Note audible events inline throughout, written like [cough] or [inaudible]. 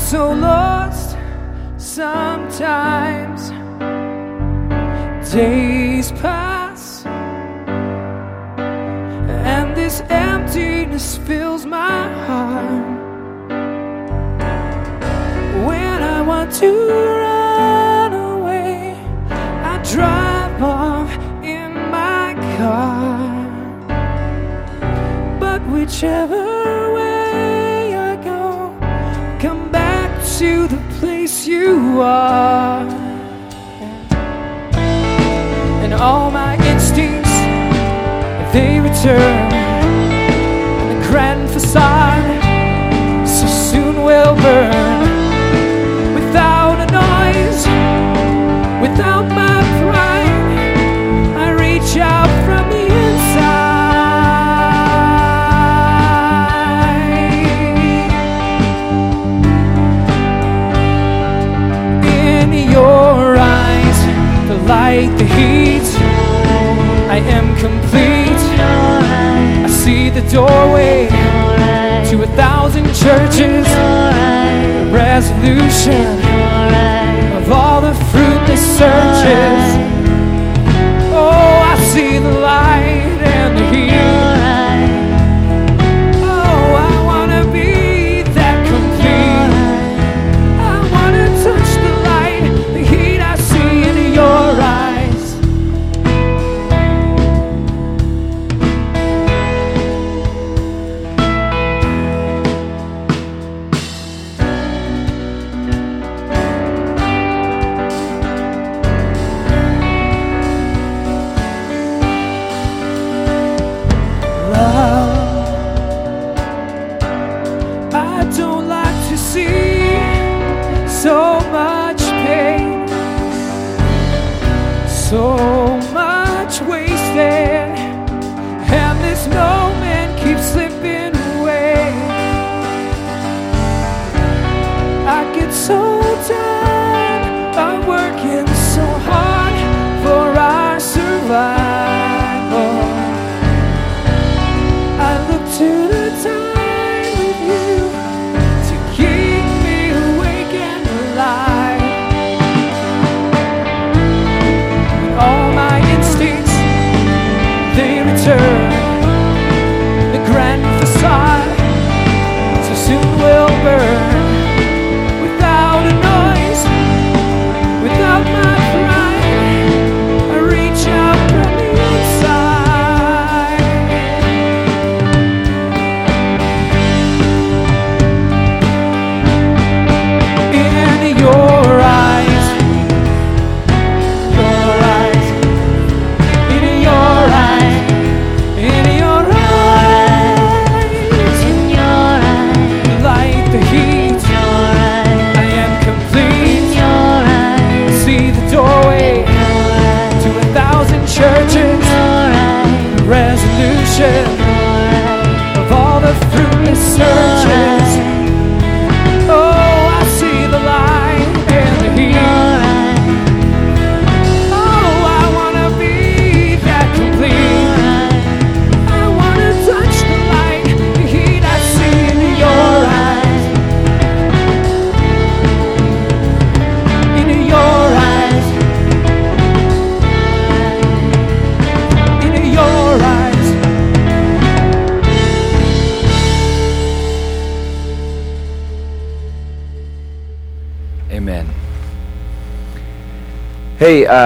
so lost sometimes. Days pass, and this emptiness fills my heart. When I want to run away, I drive off in my car. But whichever way to the place you are. And all my instincts, they return. Doorway to a thousand churches, resolution of all the fruitless searches.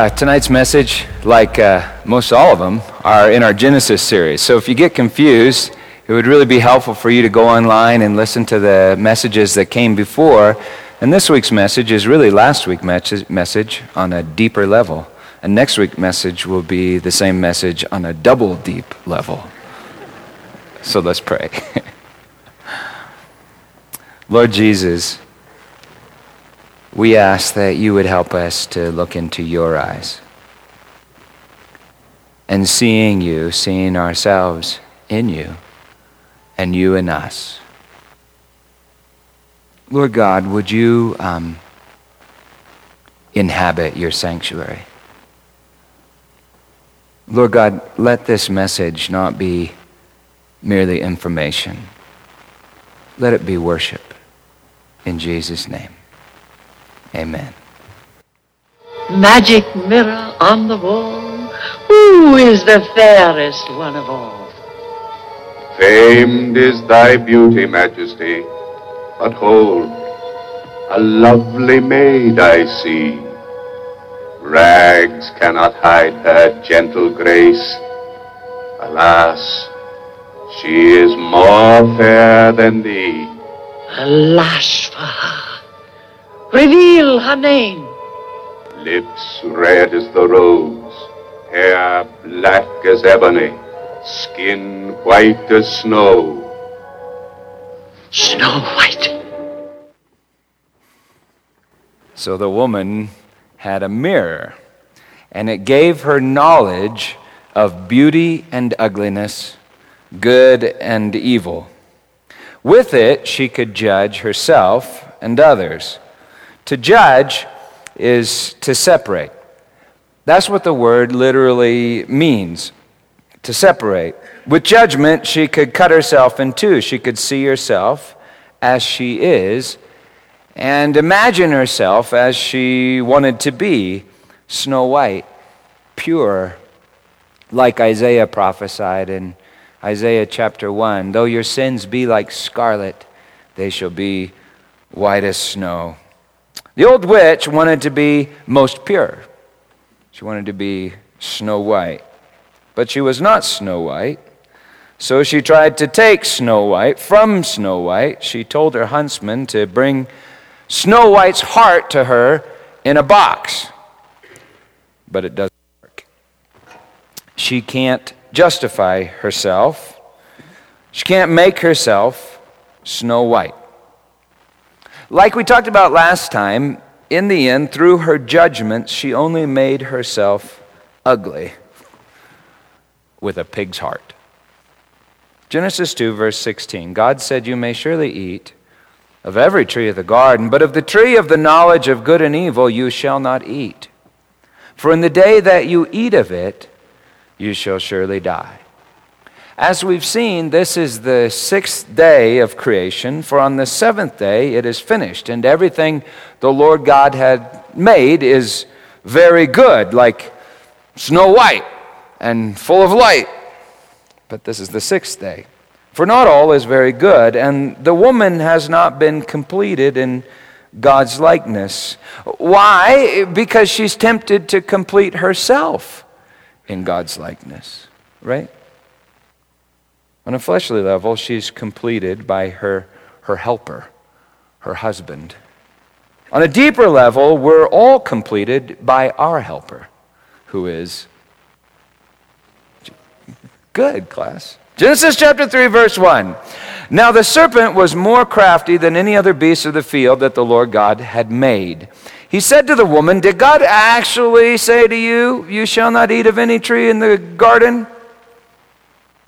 Tonight's message, like uh, most all of them, are in our Genesis series. So if you get confused, it would really be helpful for you to go online and listen to the messages that came before. And this week's message is really last week's message on a deeper level. And next week's message will be the same message on a double deep level. So let's pray. [laughs] Lord Jesus, we ask that you would help us to look into your eyes. And seeing you, seeing ourselves in you, and you in us. Lord God, would you um, inhabit your sanctuary? Lord God, let this message not be merely information. Let it be worship. In Jesus' name, amen. Magic mirror on the wall, who is the fairest one of all? Famed is thy beauty, Majesty, but hold, a lovely maid I see. Rags cannot hide her gentle grace. Alas, she is more fair than thee. Alas for her. Reveal her name. Lips red as the rose, hair black as ebony, skin white as snow. Snow White. So the woman had a mirror, and it gave her knowledge of beauty and ugliness, good and evil. With it, she could judge herself and others. To judge is to separate. That's what the word literally means to separate. With judgment, she could cut herself in two. She could see herself as she is and imagine herself as she wanted to be Snow White, pure, like Isaiah prophesied in Isaiah chapter 1 Though your sins be like scarlet, they shall be white as snow. The old witch wanted to be most pure. She wanted to be Snow White. But she was not Snow White. So she tried to take Snow White from Snow White. She told her huntsman to bring Snow White's heart to her in a box. But it doesn't work. She can't justify herself. She can't make herself Snow White. Like we talked about last time, in the end, through her judgments, she only made herself ugly with a pig's heart. Genesis 2, verse 16 God said, You may surely eat of every tree of the garden, but of the tree of the knowledge of good and evil you shall not eat. For in the day that you eat of it, you shall surely die. As we've seen, this is the sixth day of creation, for on the seventh day it is finished, and everything the Lord God had made is very good, like snow white and full of light. But this is the sixth day. For not all is very good, and the woman has not been completed in God's likeness. Why? Because she's tempted to complete herself in God's likeness, right? On a fleshly level, she's completed by her, her helper, her husband. On a deeper level, we're all completed by our helper, who is good, class. Genesis chapter 3, verse 1. Now the serpent was more crafty than any other beast of the field that the Lord God had made. He said to the woman, Did God actually say to you, You shall not eat of any tree in the garden?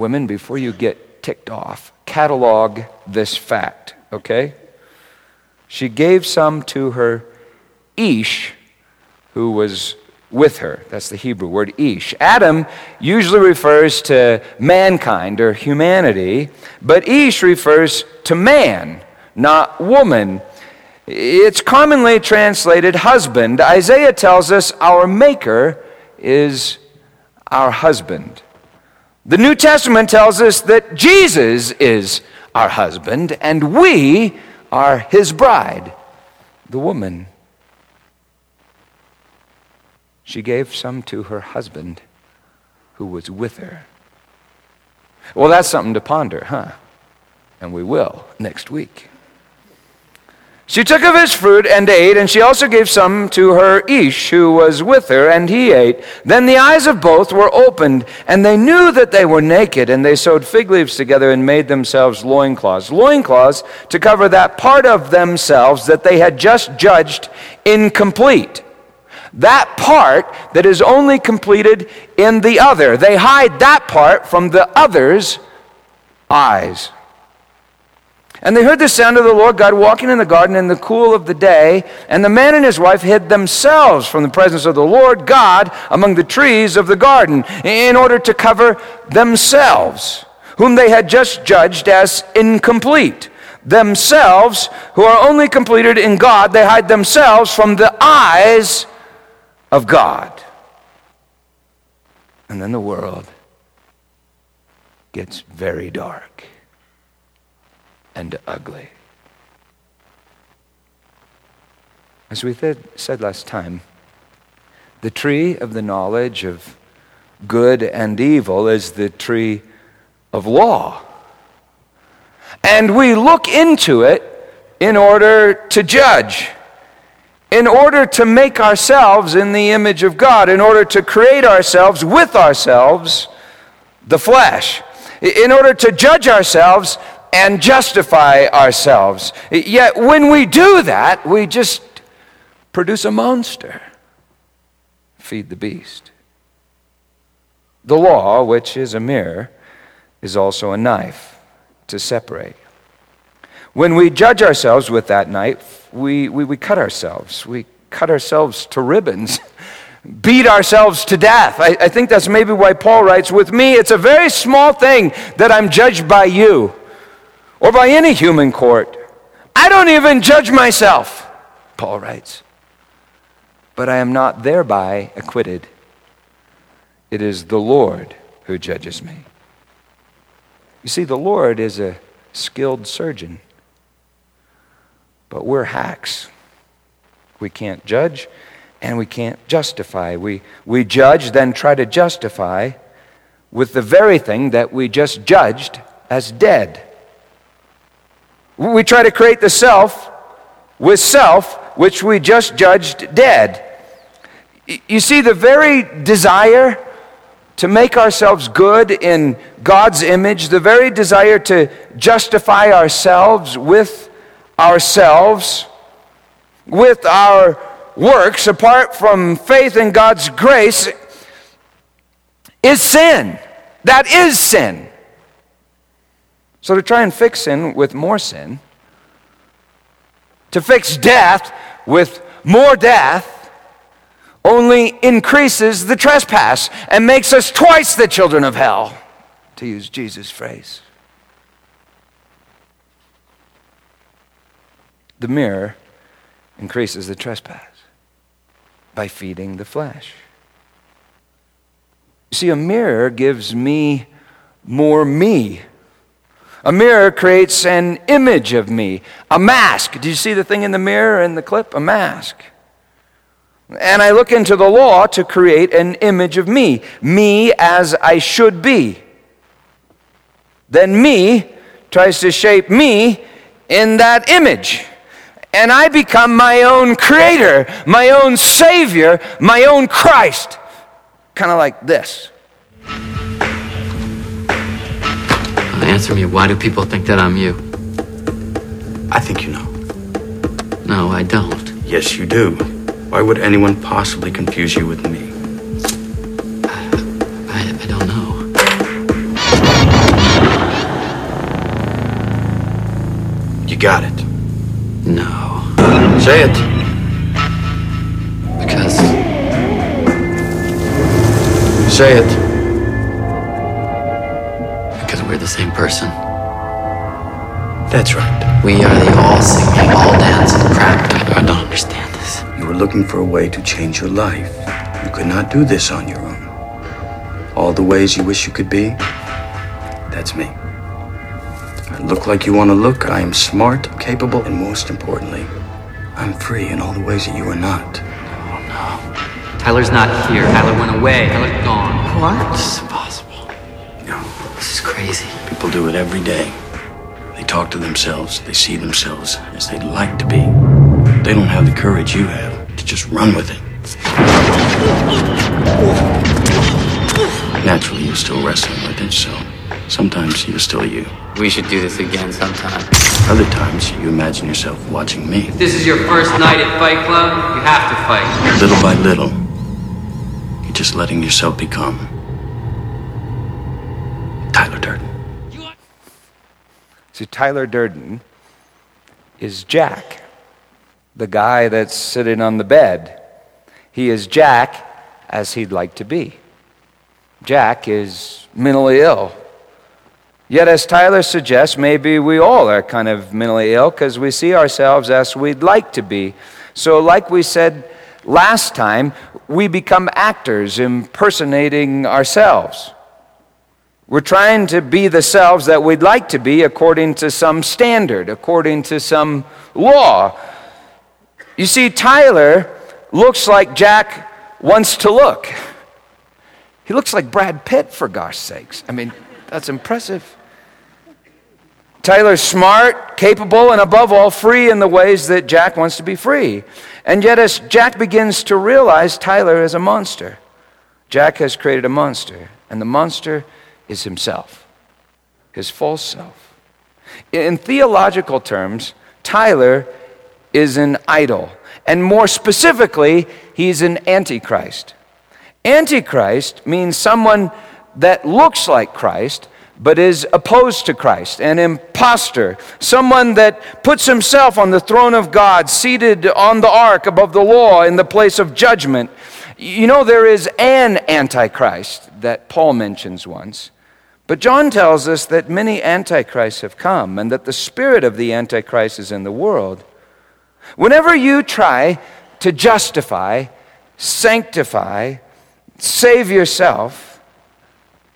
women, before you get ticked off, catalog this fact, okay? She gave some to her Ish, who was with her. That's the Hebrew word Ish. Adam usually refers to mankind or humanity, but Ish refers to man, not woman. It's commonly translated husband. Isaiah tells us our Maker is our husband. The New Testament tells us that Jesus is our husband and we are his bride, the woman. She gave some to her husband who was with her. Well, that's something to ponder, huh? And we will next week. She took of his fruit and ate, and she also gave some to her Ish, who was with her, and he ate. Then the eyes of both were opened, and they knew that they were naked, and they sewed fig leaves together and made themselves loincloths. Loincloths to cover that part of themselves that they had just judged incomplete. That part that is only completed in the other. They hide that part from the other's eyes. And they heard the sound of the Lord God walking in the garden in the cool of the day, and the man and his wife hid themselves from the presence of the Lord God among the trees of the garden in order to cover themselves, whom they had just judged as incomplete. Themselves, who are only completed in God, they hide themselves from the eyes of God. And then the world gets very dark and ugly. As we th- said last time, the tree of the knowledge of good and evil is the tree of law. And we look into it in order to judge, in order to make ourselves in the image of God, in order to create ourselves with ourselves, the flesh, in order to judge ourselves and justify ourselves. Yet when we do that, we just produce a monster. Feed the beast. The law, which is a mirror, is also a knife to separate. When we judge ourselves with that knife, we, we, we cut ourselves. We cut ourselves to ribbons, [laughs] beat ourselves to death. I, I think that's maybe why Paul writes, With me, it's a very small thing that I'm judged by you or by any human court. I don't even judge myself, Paul writes. But I am not thereby acquitted. It is the Lord who judges me. You see, the Lord is a skilled surgeon, but we're hacks. We can't judge and we can't justify. We, we judge, then try to justify with the very thing that we just judged as dead. We try to create the self with self, which we just judged dead. You see, the very desire to make ourselves good in God's image, the very desire to justify ourselves with ourselves, with our works, apart from faith in God's grace, is sin. That is sin. So, to try and fix sin with more sin, to fix death with more death, only increases the trespass and makes us twice the children of hell, to use Jesus' phrase. The mirror increases the trespass by feeding the flesh. You see, a mirror gives me more me a mirror creates an image of me, a mask. Did you see the thing in the mirror in the clip? A mask. And I look into the law to create an image of me, me as I should be. Then me tries to shape me in that image. And I become my own creator, my own savior, my own Christ. Kind of like this. Answer me, why do people think that I'm you? I think you know. No, I don't. Yes, you do. Why would anyone possibly confuse you with me? I, I don't know. You got it. No. Say it. Because Say it. That's right. We are the all singing, all dancing crap. I don't understand this. You were looking for a way to change your life. You could not do this on your own. All the ways you wish you could be, that's me. I look like you want to look. I am smart, capable, and most importantly, I'm free in all the ways that you are not. Oh no. Tyler's not here. Tyler went away. Tyler's gone. What? This is impossible. No. This is crazy. People do it every day. They talk to themselves, they see themselves as they'd like to be. They don't have the courage you have to just run with it. Naturally, you're still wrestling with it, so sometimes you're still you. We should do this again sometime. Other times, you imagine yourself watching me. If This is your first night at Fight Club. You have to fight. Little by little, you're just letting yourself become See, Tyler Durden is Jack, the guy that's sitting on the bed. He is Jack as he'd like to be. Jack is mentally ill. Yet, as Tyler suggests, maybe we all are kind of mentally ill because we see ourselves as we'd like to be. So, like we said last time, we become actors impersonating ourselves. We're trying to be the selves that we'd like to be according to some standard, according to some law. You see, Tyler looks like Jack wants to look. He looks like Brad Pitt, for gosh sakes. I mean, that's impressive. Tyler's smart, capable, and above all, free in the ways that Jack wants to be free. And yet, as Jack begins to realize Tyler is a monster, Jack has created a monster, and the monster is himself, his false self. In theological terms, Tyler is an idol, and more specifically, he's an antichrist. Antichrist means someone that looks like Christ but is opposed to Christ, an impostor, someone that puts himself on the throne of God, seated on the ark above the law in the place of judgment. You know, there is an antichrist that Paul mentions once. But John tells us that many antichrists have come and that the spirit of the antichrist is in the world. Whenever you try to justify, sanctify, save yourself,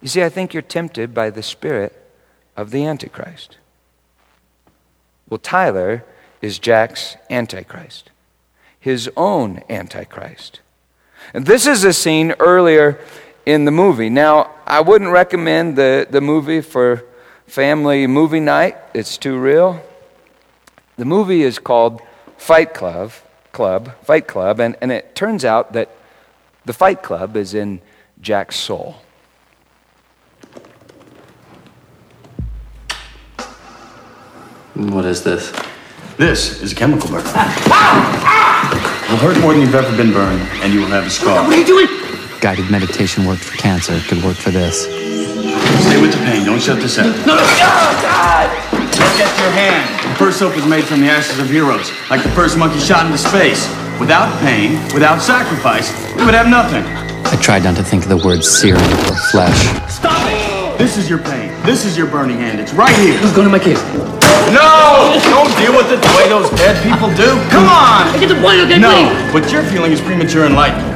you see, I think you're tempted by the spirit of the Antichrist. Well, Tyler is Jack's Antichrist, his own Antichrist. And this is a scene earlier in the movie. Now, I wouldn't recommend the, the movie for family movie night, it's too real. The movie is called Fight Club, Club, Fight Club, and, and it turns out that the Fight Club is in Jack's soul. What is this? This is a chemical burn. [laughs] Ah! Ah! It'll hurt more than you've ever been burned, and you will have a scar. What are you doing? Guided meditation worked for cancer. It could work for this. Stay with the pain. Don't shut this out. No, no, oh, God! Look at your hand. The first soap was made from the ashes of heroes, like the first monkey shot into space. Without pain, without sacrifice, we would have nothing. I tried not to think of the words searing or flesh. Stop it! This is your pain. This is your burning hand. It's right here. Who's going to my cave? No! Don't deal with it the way those dead people do. Come on! I get the point, okay, No, please? what you're feeling is premature enlightenment.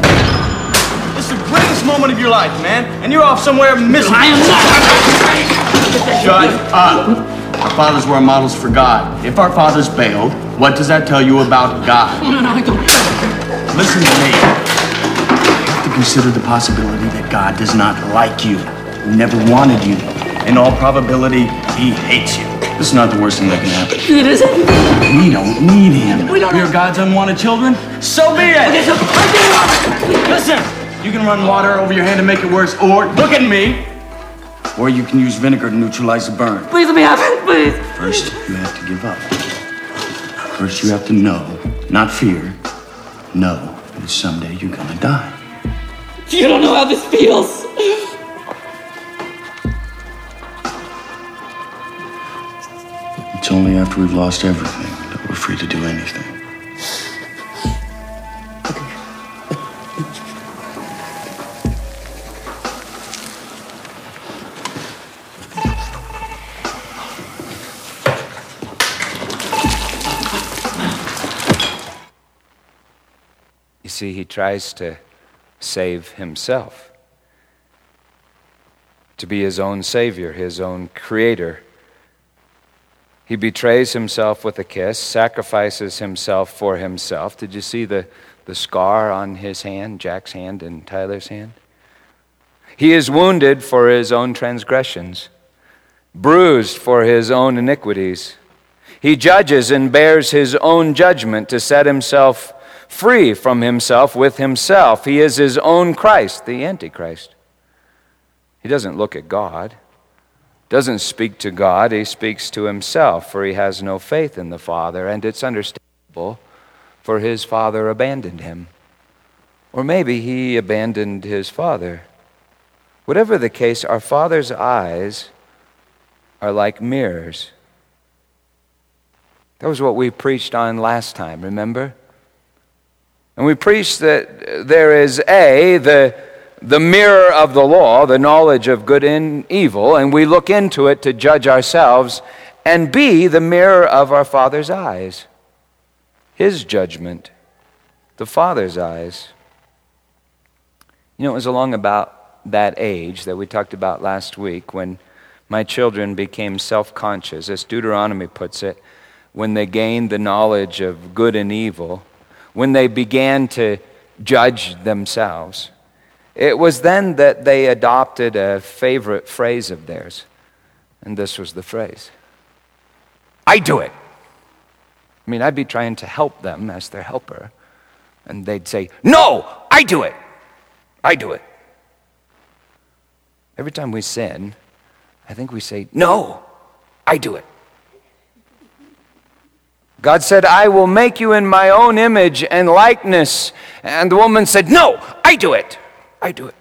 This is the greatest moment of your life, man, and you're off somewhere missing. I am not. Shut up. Our fathers were our models for God. If our fathers bailed, what does that tell you about God? No, no, I don't. Listen to me. You have to consider the possibility that God does not like you, he never wanted you. In all probability, he hates you. This is not the worst thing that can happen. It isn't. We don't need him. We don't We're God's unwanted children. So be it. Okay, so I did Listen, you can run water over your hand to make it worse, or look at me. Or you can use vinegar to neutralize the burn. Please let me have it, please. First, you have to give up. First, you have to know, not fear, know that someday you're gonna die. You don't know how this feels. It's only after we've lost everything that we're free to do anything. See, he tries to save himself, to be his own savior, his own creator. He betrays himself with a kiss, sacrifices himself for himself. Did you see the, the scar on his hand, Jack's hand and Tyler's hand? He is wounded for his own transgressions, bruised for his own iniquities. He judges and bears his own judgment to set himself free from himself with himself. He is his own Christ, the Antichrist. He doesn't look at God, doesn't speak to God, he speaks to himself, for he has no faith in the Father, and it's understandable, for his Father abandoned him. Or maybe he abandoned his Father. Whatever the case, our Father's eyes are like mirrors. That was what we preached on last time, remember? And we preach that there is A, the, the mirror of the law, the knowledge of good and evil, and we look into it to judge ourselves, and B, the mirror of our Father's eyes, His judgment, the Father's eyes. You know, it was along about that age that we talked about last week when my children became self conscious, as Deuteronomy puts it when they gained the knowledge of good and evil, when they began to judge themselves, it was then that they adopted a favorite phrase of theirs. And this was the phrase I do it. I mean, I'd be trying to help them as their helper. And they'd say, No, I do it. I do it. Every time we sin, I think we say, No, I do it. God said, I will make you in my own image and likeness. And the woman said, No, I do it. I do it.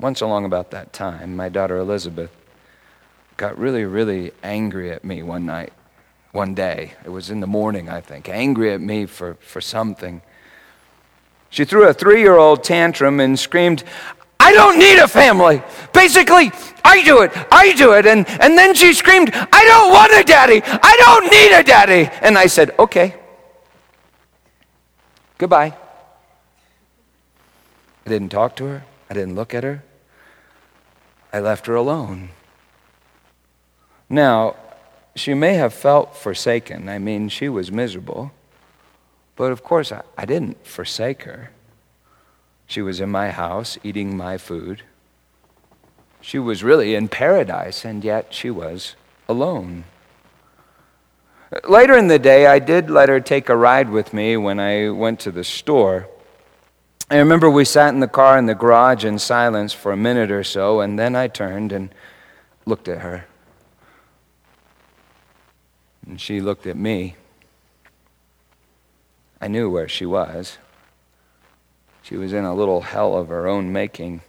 Once along about that time, my daughter Elizabeth got really, really angry at me one night, one day. It was in the morning, I think, angry at me for, for something. She threw a three year old tantrum and screamed, I don't need a family. Basically, I do it. I do it. And, and then she screamed, I don't want a daddy. I don't need a daddy. And I said, okay. Goodbye. I didn't talk to her. I didn't look at her. I left her alone. Now, she may have felt forsaken. I mean, she was miserable. But of course, I, I didn't forsake her. She was in my house eating my food. She was really in paradise, and yet she was alone. Later in the day, I did let her take a ride with me when I went to the store. I remember we sat in the car in the garage in silence for a minute or so, and then I turned and looked at her. And she looked at me. I knew where she was. She was in a little hell of her own making.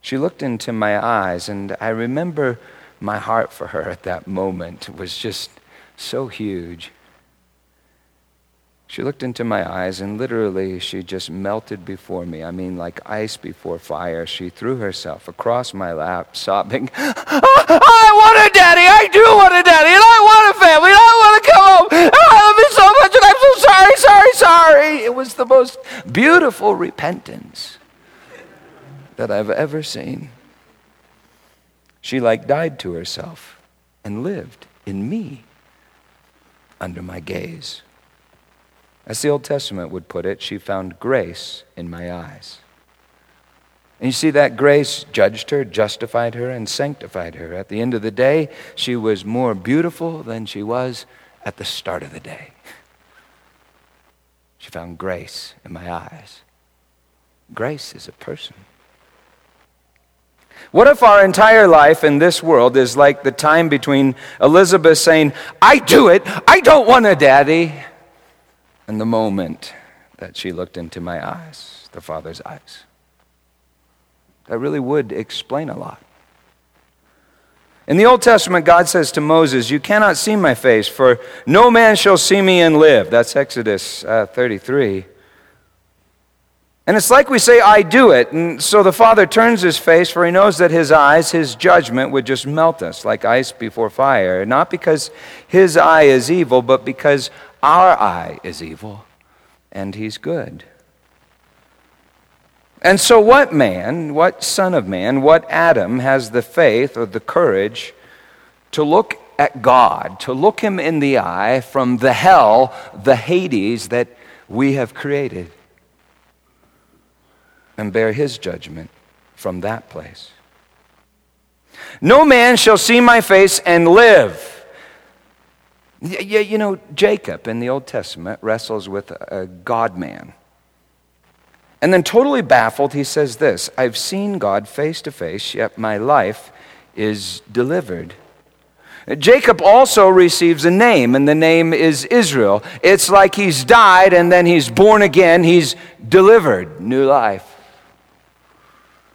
She looked into my eyes, and I remember my heart for her at that moment was just so huge. She looked into my eyes, and literally, she just melted before me. I mean, like ice before fire. She threw herself across my lap, sobbing, [laughs] I want a daddy! I do want a daddy! And I want a family! And I want to come home! And I love you so much! And I'm so sorry, sorry, sorry! It was the most beautiful repentance that I've ever seen. She like died to herself and lived in me under my gaze. As the Old Testament would put it, she found grace in my eyes. And you see, that grace judged her, justified her, and sanctified her. At the end of the day, she was more beautiful than she was at the start of the day. She found grace in my eyes. Grace is a person. What if our entire life in this world is like the time between Elizabeth saying, I do it, I don't want a daddy, and the moment that she looked into my eyes, the Father's eyes. That really would explain a lot. In the Old Testament, God says to Moses, You cannot see my face, for no man shall see me and live. That's Exodus uh, 33. And it's like we say, I do it. And so the Father turns his face, for he knows that his eyes, his judgment, would just melt us like ice before fire. Not because his eye is evil, but because our eye is evil and he's good. And so, what man, what son of man, what Adam has the faith or the courage to look at God, to look him in the eye from the hell, the Hades that we have created? and bear his judgment from that place. No man shall see my face and live. Yeah, you know, Jacob in the Old Testament wrestles with a God man. And then, totally baffled, he says this I've seen God face to face, yet my life is delivered. Jacob also receives a name, and the name is Israel. It's like he's died and then he's born again, he's delivered new life.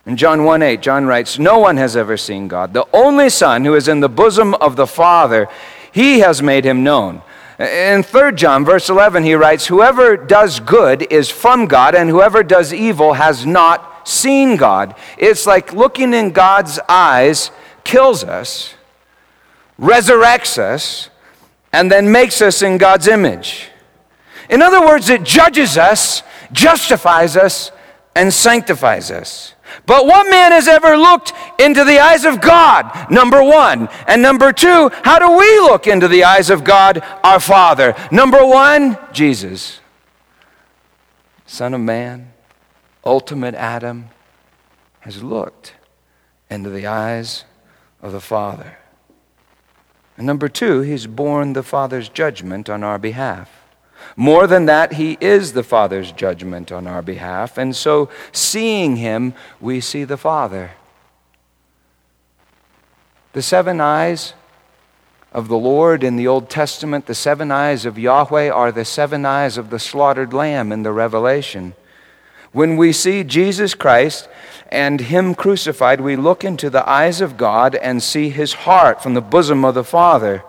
In John 1 8, John writes, No one has ever seen God. The only Son who is in the bosom of the Father, he has made him known. In 3 John, verse 11, he writes, Whoever does good is from God, and whoever does evil has not seen God. It's like looking in God's eyes kills us, resurrects us, and then makes us in God's image. In other words, it judges us, justifies us, and sanctifies us. But what man has ever looked into the eyes of God? Number one. And number two, how do we look into the eyes of God, our Father? Number one, Jesus, Son of Man, ultimate Adam, has looked into the eyes of the Father. And number two, he's borne the Father's judgment on our behalf. More than that, He is the Father's judgment on our behalf. And so, seeing Him, we see the Father. The seven eyes of the Lord in the Old Testament, the seven eyes of Yahweh, are the seven eyes of the slaughtered lamb in the Revelation. When we see Jesus Christ and Him crucified, we look into the eyes of God and see His heart from the bosom of the Father.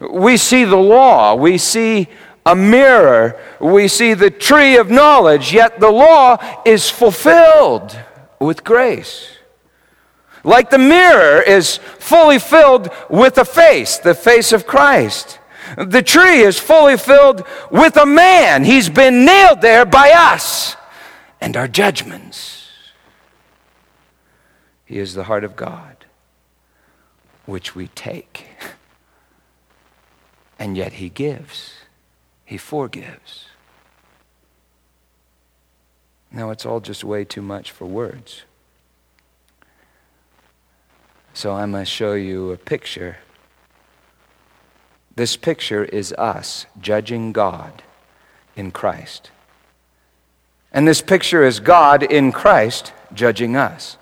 We see the law. We see a mirror, we see the tree of knowledge, yet the law is fulfilled with grace. Like the mirror is fully filled with a face, the face of Christ. The tree is fully filled with a man. He's been nailed there by us and our judgments. He is the heart of God, which we take, [laughs] and yet He gives. He forgives. Now, it's all just way too much for words. So I must show you a picture. This picture is us judging God in Christ. And this picture is God in Christ judging us.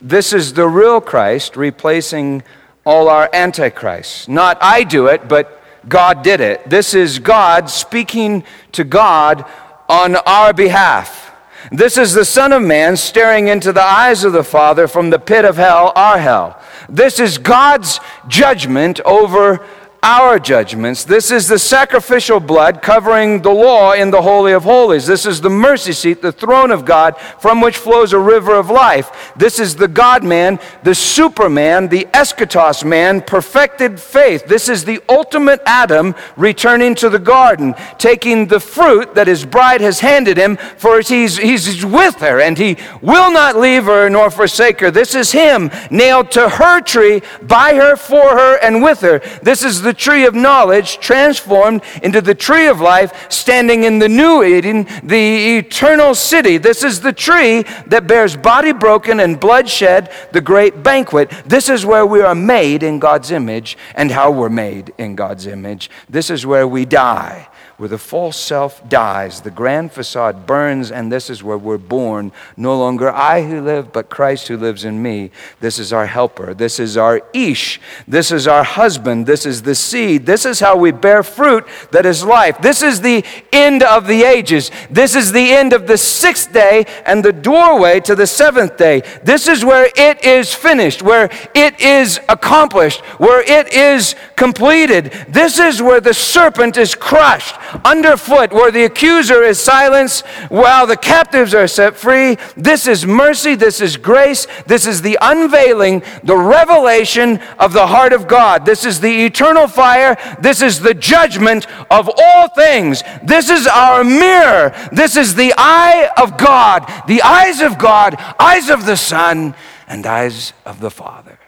This is the real Christ replacing all our antichrists. Not I do it, but God did it. This is God speaking to God on our behalf. This is the Son of Man staring into the eyes of the Father from the pit of hell, our hell. This is God's judgment over our judgments. This is the sacrificial blood covering the law in the Holy of Holies. This is the mercy seat, the throne of God, from which flows a river of life. This is the God man, the superman, the eschatos man, perfected faith. This is the ultimate Adam returning to the garden, taking the fruit that his bride has handed him, for he's, he's with her and he will not leave her nor forsake her. This is him nailed to her tree, by her, for her, and with her. This is the tree of knowledge transformed into the tree of life, standing in the new Eden, the eternal city. This is the tree that bears body broken and blood shed, the great banquet. This is where we are made in God's image and how we're made in God's image. This is where we die where the false self dies, the grand facade burns, and this is where we're born. No longer I who live, but Christ who lives in me. This is our helper. This is our Ish. This is our husband. This is the seed. This is how we bear fruit that is life. This is the end of the ages. This is the end of the sixth day and the doorway to the seventh day. This is where it is finished, where it is accomplished, where it is completed. This is where the serpent is crushed underfoot, where the accuser is silenced while the captives are set free. This is mercy, this is grace, this is the unveiling, the revelation of the heart of God. This is the eternal fire, this is the judgment of all things. This is our mirror, this is the eye of God, the eyes of God, eyes of the Son, and eyes of the Father.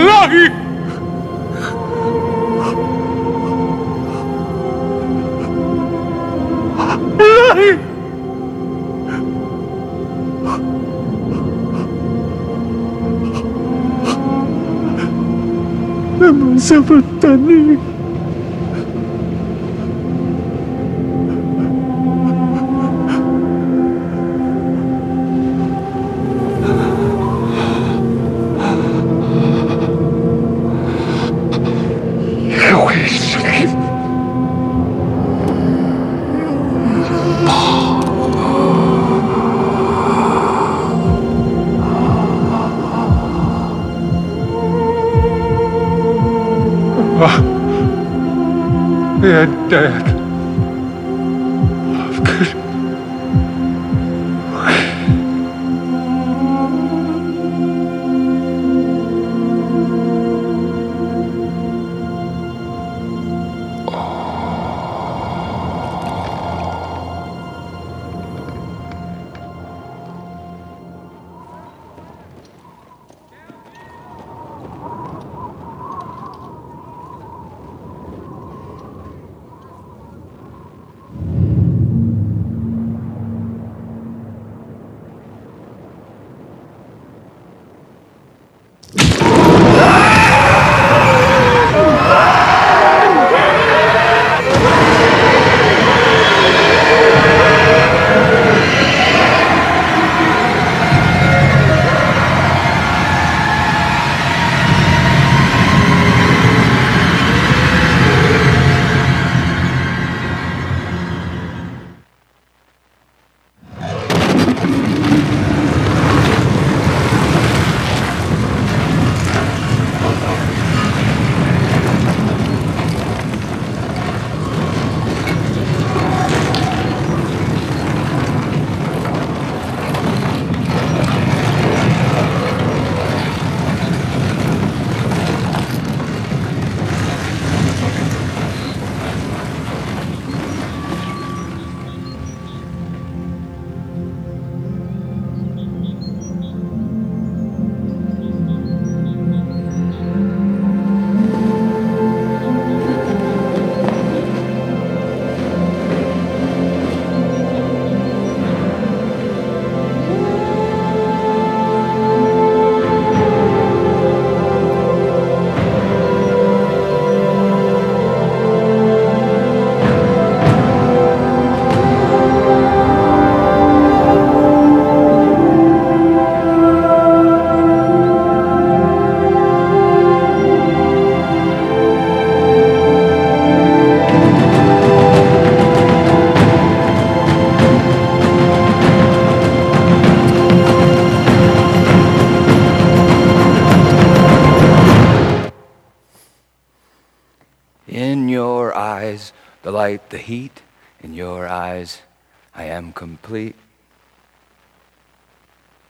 lagi. Lagi. Namun saya bertanding.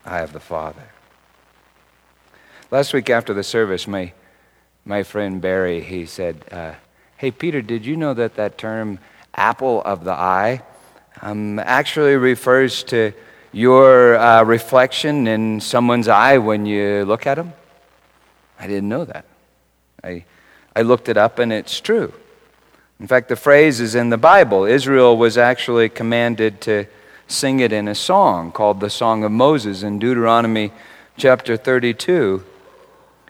I have the Father. Last week after the service, my, my friend Barry, he said, uh, Hey, Peter, did you know that that term, apple of the eye, um, actually refers to your uh, reflection in someone's eye when you look at them? I didn't know that. I, I looked it up, and it's true. In fact, the phrase is in the Bible. Israel was actually commanded to sing it in a song called the Song of Moses in Deuteronomy chapter 32.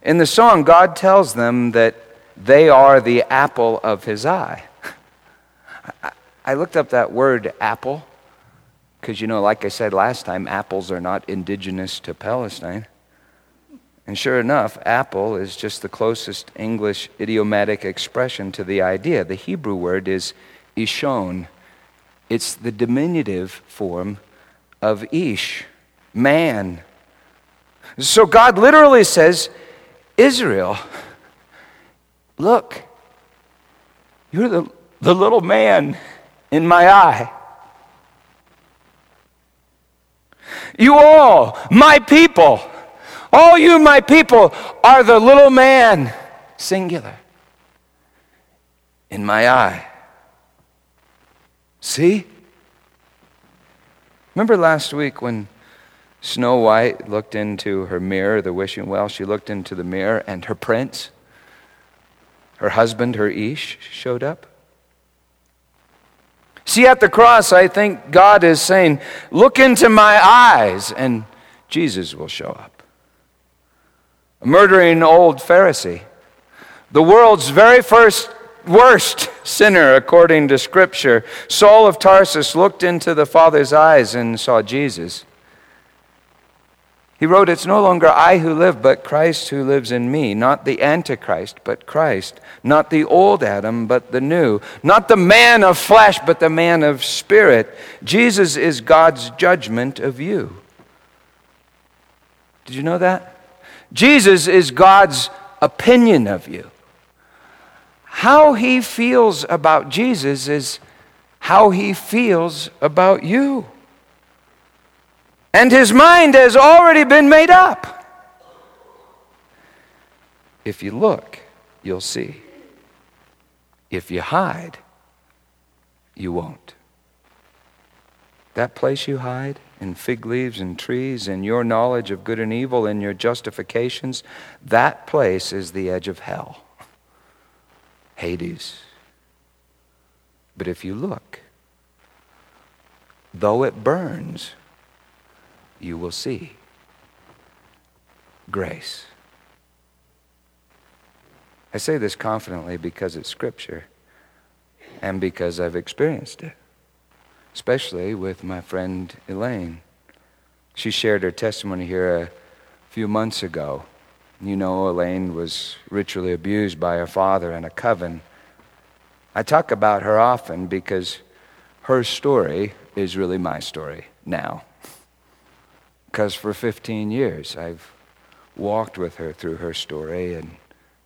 In the song, God tells them that they are the apple of his eye. [laughs] I- looked up that word apple because, you know, like I said last time, apples are not indigenous to Palestine. And sure enough, apple is just the closest English idiomatic expression to the idea. The Hebrew word is ishon. It's the diminutive form of ish, man. So God literally says, Israel, look, you're the, the little man in my eye. You all, my people, all you, my people, are the little man, singular, in my eye. See? Remember last week when Snow White looked into her mirror, the wishing well, she looked into the mirror, and her prince, her husband, her Ish, showed up? See, at the cross, I think God is saying, Look into my eyes, and Jesus will show up. A murdering old Pharisee the world's very first worst sinner according to Scripture, Saul of Tarsus looked into the Father's eyes and saw Jesus. He wrote, It's no longer I who live, but Christ who lives in me. Not the Antichrist, but Christ. Not the old Adam, but the new. Not the man of flesh, but the man of spirit. Jesus is God's judgment of you. Did you know that? Jesus is God's opinion of you. How he feels about Jesus is how he feels about you. And his mind has already been made up. If you look, you'll see. If you hide, you won't. That place you hide in fig leaves and trees, in your knowledge of good and evil, in your justifications, that place is the edge of hell. Hades. But if you look, though it burns, you will see grace. I say this confidently because it's Scripture and because I've experienced it, especially with my friend Elaine. She shared her testimony here a few months ago. You know, Elaine was ritually abused by her father in a coven. I talk about her often because her story is really my story now. Because for 15 years I've walked with her through her story and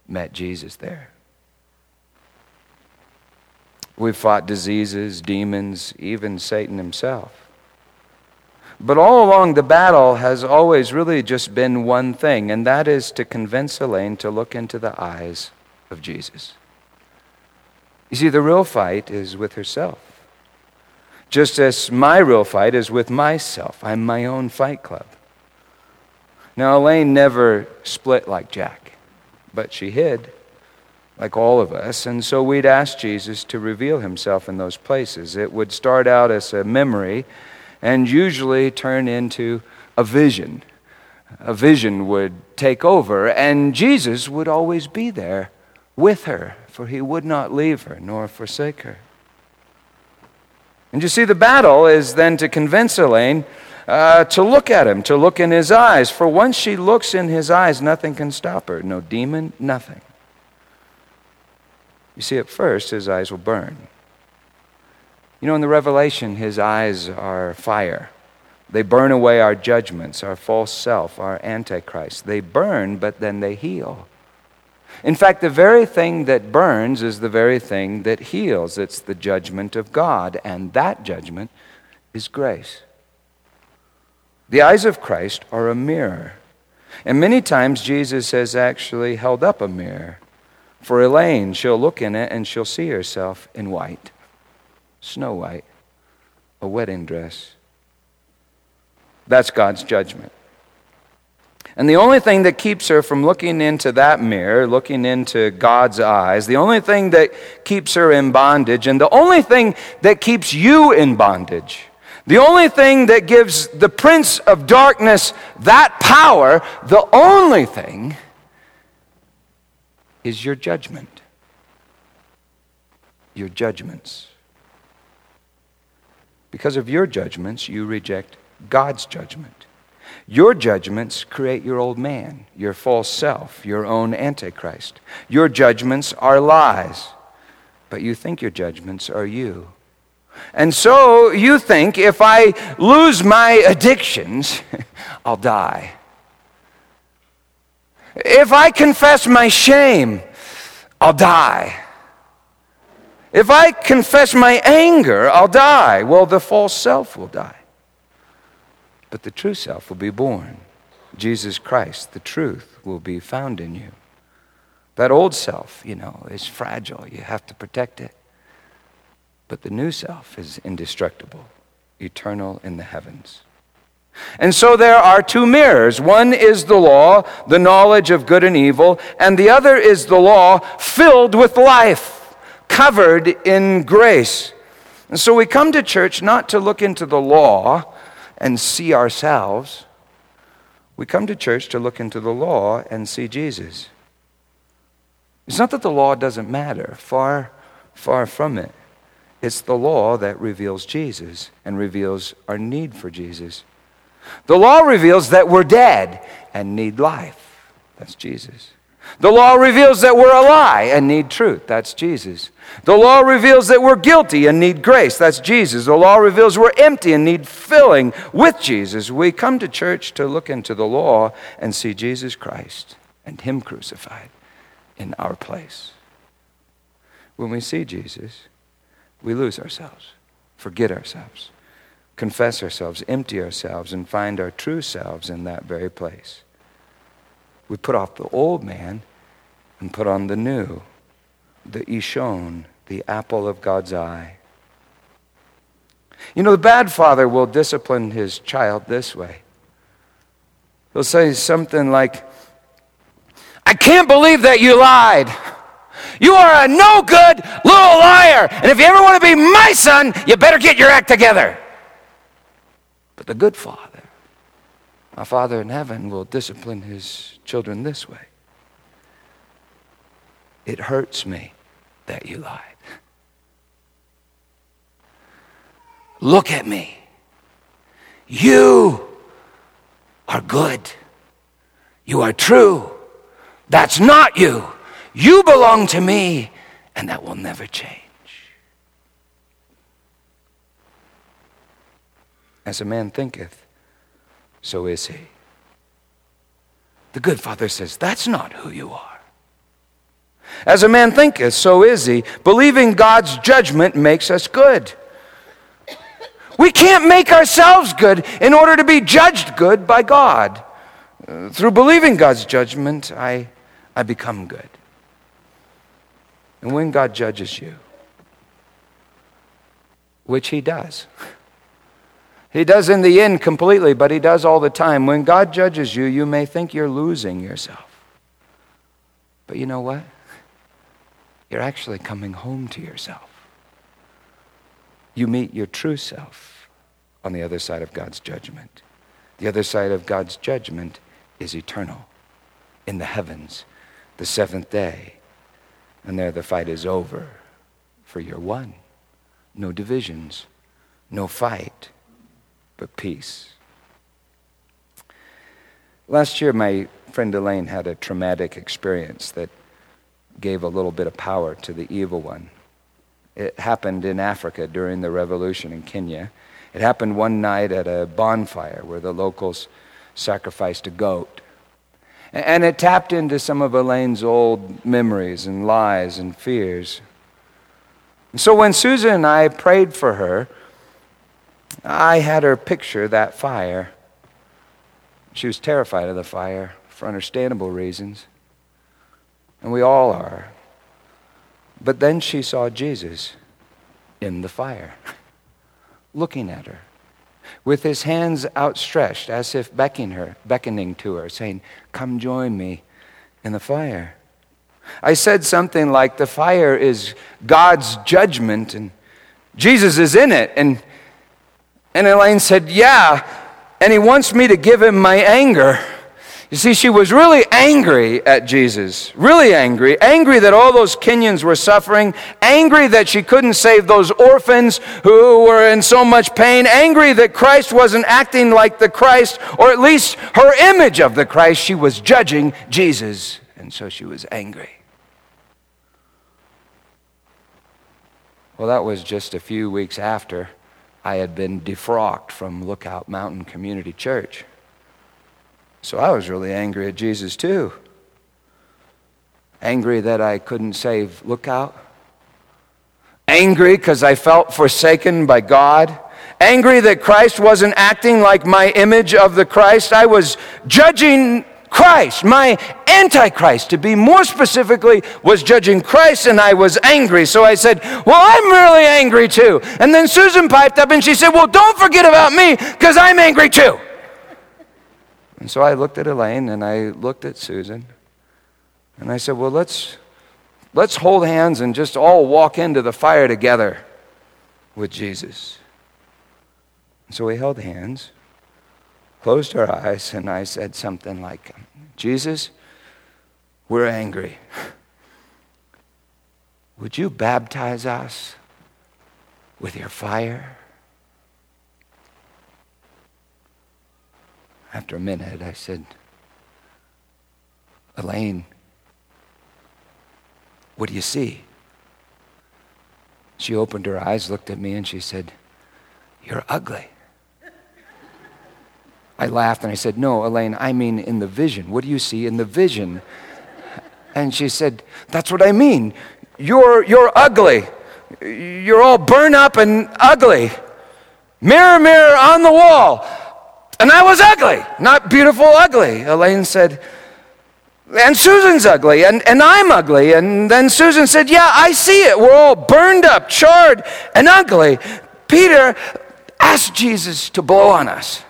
met Jesus there. We've fought diseases, demons, even Satan himself. But all along, the battle has always really just been one thing, and that is to convince Elaine to look into the eyes of Jesus. You see, the real fight is with herself. Just as my real fight is with myself. I'm my own fight club. Now, Elaine never split like Jack, but she hid, like all of us. And so we'd ask Jesus to reveal himself in those places. It would start out as a memory and usually turn into a vision. A vision would take over, and Jesus would always be there with her, for he would not leave her nor forsake her. And you see, the battle is then to convince Elaine uh, to look at him, to look in his eyes. For once she looks in his eyes, nothing can stop her. No demon, nothing. You see, at first, his eyes will burn. You know, in the Revelation, his eyes are fire. They burn away our judgments, our false self, our antichrist. They burn, but then they heal. In fact, the very thing that burns is the very thing that heals. It's the judgment of God, and that judgment is grace. The eyes of Christ are a mirror. And many times Jesus has actually held up a mirror. For Elaine, she'll look in it and she'll see herself in white, snow white, a wedding dress. That's God's judgment. And the only thing that keeps her from looking into that mirror, looking into God's eyes, the only thing that keeps her in bondage, and the only thing that keeps you in bondage, the only thing that gives the prince of darkness that power, the only thing is your judgment. Your judgments. Because of your judgments, you reject God's judgment. Your judgments create your old man, your false self, your own antichrist. Your judgments are lies, but you think your judgments are you. And so you think if I lose my addictions, [laughs] I'll die. If I confess my shame, I'll die. If I confess my anger, I'll die. Well, the false self will die but the true self will be born. Jesus Christ, the truth, will be found in you. That old self, you know, is fragile. You have to protect it. But the new self is indestructible, eternal in the heavens. And so there are two mirrors. One is the law, the knowledge of good and evil, and the other is the law filled with life, covered in grace. And so we come to church not to look into the law, and see ourselves. We come to church to look into the law and see Jesus. It's not that the law doesn't matter, far, far from it. It's the law that reveals Jesus and reveals our need for Jesus. The law reveals that we're dead and need life. That's Jesus. The law reveals that we're a lie and need truth. That's Jesus. The law reveals that we're guilty and need grace. That's Jesus. The law reveals we're empty and need filling with Jesus. We come to church to look into the law and see Jesus Christ and Him crucified in our place. When we see Jesus, we lose ourselves, forget ourselves, confess ourselves, empty ourselves, and find our true selves in that very place. We put off the old man and put on the new, the Ishon, the apple of God's eye. You know, the bad father will discipline his child this way. He'll say something like, I can't believe that you lied. You are a no good little liar. And if you ever want to be my son, you better get your act together. But the good father, my Father in heaven, will discipline his children this way It hurts me that you lied. Look at me. You are good. You are true. That's not you. You belong to me, and that will never change. As a man thinketh, so is he. The good father says, That's not who you are. As a man thinketh, so is he. Believing God's judgment makes us good. We can't make ourselves good in order to be judged good by God. Through believing God's judgment, I, I become good. And when God judges you, which He does, [laughs] He does in the end completely, but He does all the time. When God judges you, you may think you're losing yourself. But you know what? You're actually coming home to yourself. You meet your true self on the other side of God's judgment. The other side of God's judgment is eternal in the heavens, the seventh day. And there the fight is over, for you're one. No divisions, no fight, but peace. Last year, my friend Elaine had a traumatic experience that gave a little bit of power to the evil one. It happened in Africa during the revolution in Kenya. It happened one night at a bonfire where the locals sacrificed a goat. And it tapped into some of Elaine's old memories and lies and fears. And so when Susan and I prayed for her, I had her picture that fire. She was terrified of the fire for understandable reasons. And we all are. But then she saw Jesus in the fire, [laughs] looking at her with his hands outstretched as if beckoning her, beckoning to her, saying, Come join me in the fire. I said something like, The fire is God's judgment, and Jesus is in it. And, and Elaine said, Yeah, and he wants me to give him my anger. You see, she was really angry at Jesus, really angry, angry that all those Kenyans were suffering, angry that she couldn't save those orphans who were in so much pain, angry that Christ wasn't acting like the Christ, or at least her image of the Christ. She was judging Jesus, and so she was angry. Well, that was just a few weeks after I had been defrocked from Lookout Mountain Community Church. So I was really angry at Jesus too. Angry that I couldn't save Lookout. Angry because I felt forsaken by God. Angry that Christ wasn't acting like my image of the Christ. I was judging Christ, my Antichrist, to be more specifically, was judging Christ, and I was angry. So I said, Well, I'm really angry too. And then Susan piped up and she said, Well, don't forget about me, because I'm angry too. And so I looked at Elaine and I looked at Susan and I said, Well, let's, let's hold hands and just all walk into the fire together with Jesus. And so we held hands, closed our eyes, and I said something like, Jesus, we're angry. Would you baptize us with your fire? After a minute, I said, Elaine, what do you see? She opened her eyes, looked at me, and she said, You're ugly. I laughed and I said, No, Elaine, I mean in the vision. What do you see in the vision? And she said, That's what I mean. You're, you're ugly. You're all burned up and ugly. Mirror, mirror on the wall. And I was ugly, not beautiful, ugly. Elaine said, and Susan's ugly, and, and I'm ugly. And then Susan said, Yeah, I see it. We're all burned up, charred, and ugly. Peter asked Jesus to blow on us.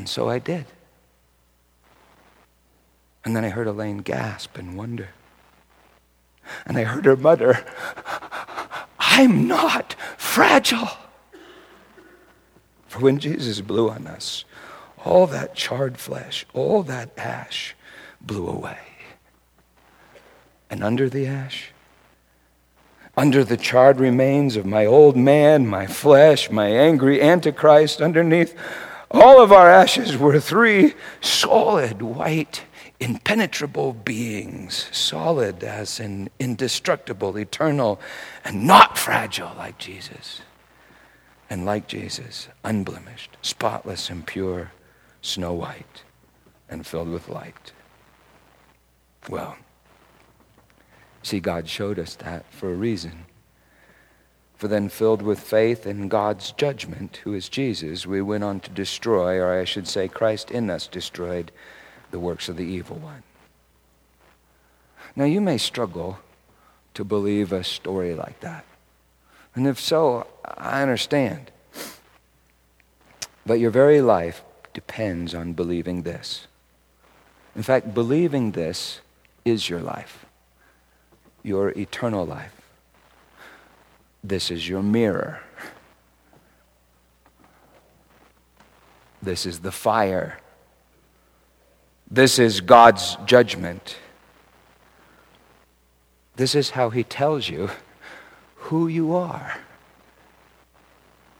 And so I did. And then I heard Elaine gasp and wonder. And I heard her mutter, I'm not fragile. For when Jesus blew on us, all that charred flesh, all that ash blew away. And under the ash, under the charred remains of my old man, my flesh, my angry Antichrist, underneath all of our ashes were three solid, white, impenetrable beings, solid as in indestructible, eternal, and not fragile like Jesus and like Jesus, unblemished, spotless, and pure, snow white, and filled with light. Well, see, God showed us that for a reason. For then, filled with faith in God's judgment, who is Jesus, we went on to destroy, or I should say, Christ in us destroyed the works of the evil one. Now, you may struggle to believe a story like that. And if so, I understand. But your very life depends on believing this. In fact, believing this is your life, your eternal life. This is your mirror. This is the fire. This is God's judgment. This is how He tells you who you are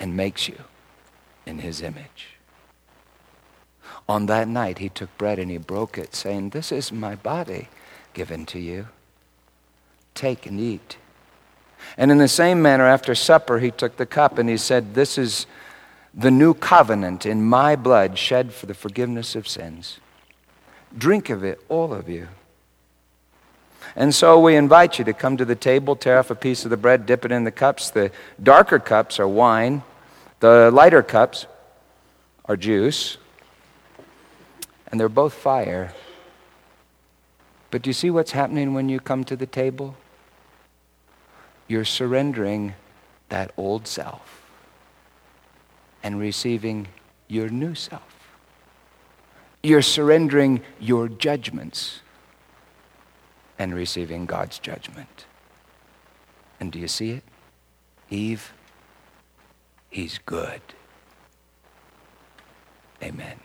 and makes you in his image. On that night, he took bread and he broke it, saying, This is my body given to you. Take and eat. And in the same manner, after supper, he took the cup and he said, This is the new covenant in my blood shed for the forgiveness of sins. Drink of it, all of you. And so we invite you to come to the table, tear off a piece of the bread, dip it in the cups. The darker cups are wine, the lighter cups are juice, and they're both fire. But do you see what's happening when you come to the table? You're surrendering that old self and receiving your new self. You're surrendering your judgments and receiving God's judgment. And do you see it? Eve, He's good. Amen.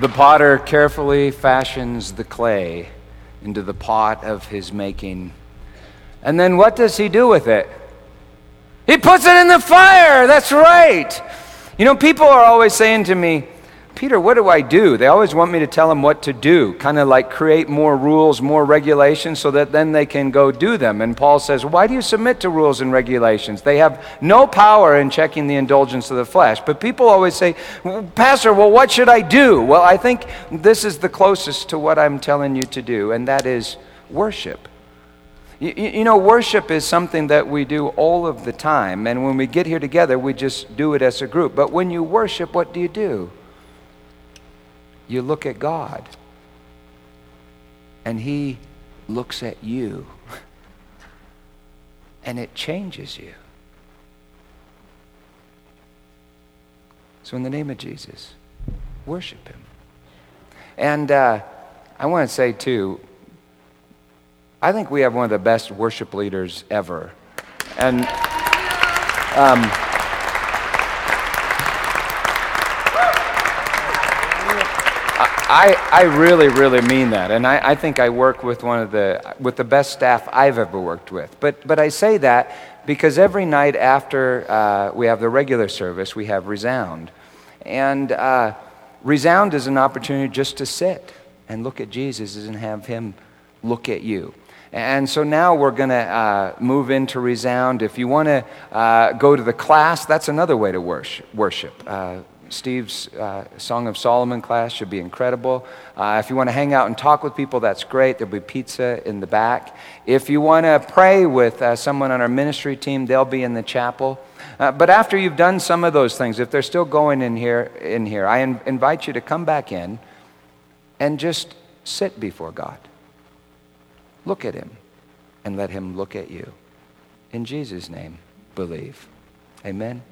The potter carefully fashions the clay into the pot of his making. And then what does he do with it? He puts it in the fire. That's right. You know, people are always saying to me, Peter, what do I do? They always want me to tell them what to do, kind of like create more rules, more regulations, so that then they can go do them. And Paul says, Why do you submit to rules and regulations? They have no power in checking the indulgence of the flesh. But people always say, Pastor, well, what should I do? Well, I think this is the closest to what I'm telling you to do, and that is worship. You, you, know, worship is something that we do all of the time, and when we get here together, we just do it as a group. But when you worship, what do you do? You look at God, and He looks at you, and it changes you. So, in the name of Jesus, worship Him. And uh, I want to say, too, I think we have one of the best worship leaders ever. And. Um, I, I really, really mean that. And I, I think I work with one of the, with the best staff I've ever worked with. But, but I say that because every night after uh, we have the regular service, we have Resound. And uh, Resound is an opportunity just to sit and look at Jesus and have him look at you. And so now we're going to uh, move into Resound. If you want to uh, go to the class, that's another way to worship. worship. Uh, Steve's uh, Song of Solomon class should be incredible. Uh, if you want to hang out and talk with people, that's great. There'll be pizza in the back. If you want to pray with uh, someone on our ministry team, they'll be in the chapel. Uh, but after you've done some of those things, if they're still going in here, in here I in- invite you to come back in and just sit before God. Look at Him and let Him look at you. In Jesus' name, believe. Amen.